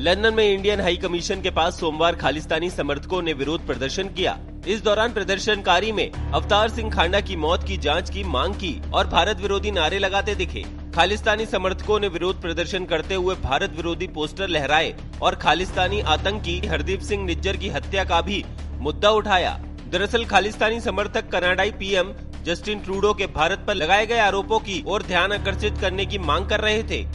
London में Indian high commission के पास सोमवार खालिस्तानी समर्थकों ने विरोध प्रदर्शन किया। इस दौरान प्रदर्शनकारी में अवतार सिंह खांडा की मौत की जाँच की मांग की और भारत विरोधी नारे लगाते दिखे। खालिस्तानी समर्थकों ने विरोध प्रदर्शन करते हुए भारत विरोधी पोस्टर लहराए और खालिस्तानी आतंकी हरदीप सिंह निज्जर की हत्या का भी मुद्दा उठाया। दरअसल खालिस्तानी समर्थक कनाडाई पीएम जस्टिन ट्रूडो के भारत पर लगाए गए आरोपों की ओर ध्यान आकर्षित करने की मांग कर रहे थे।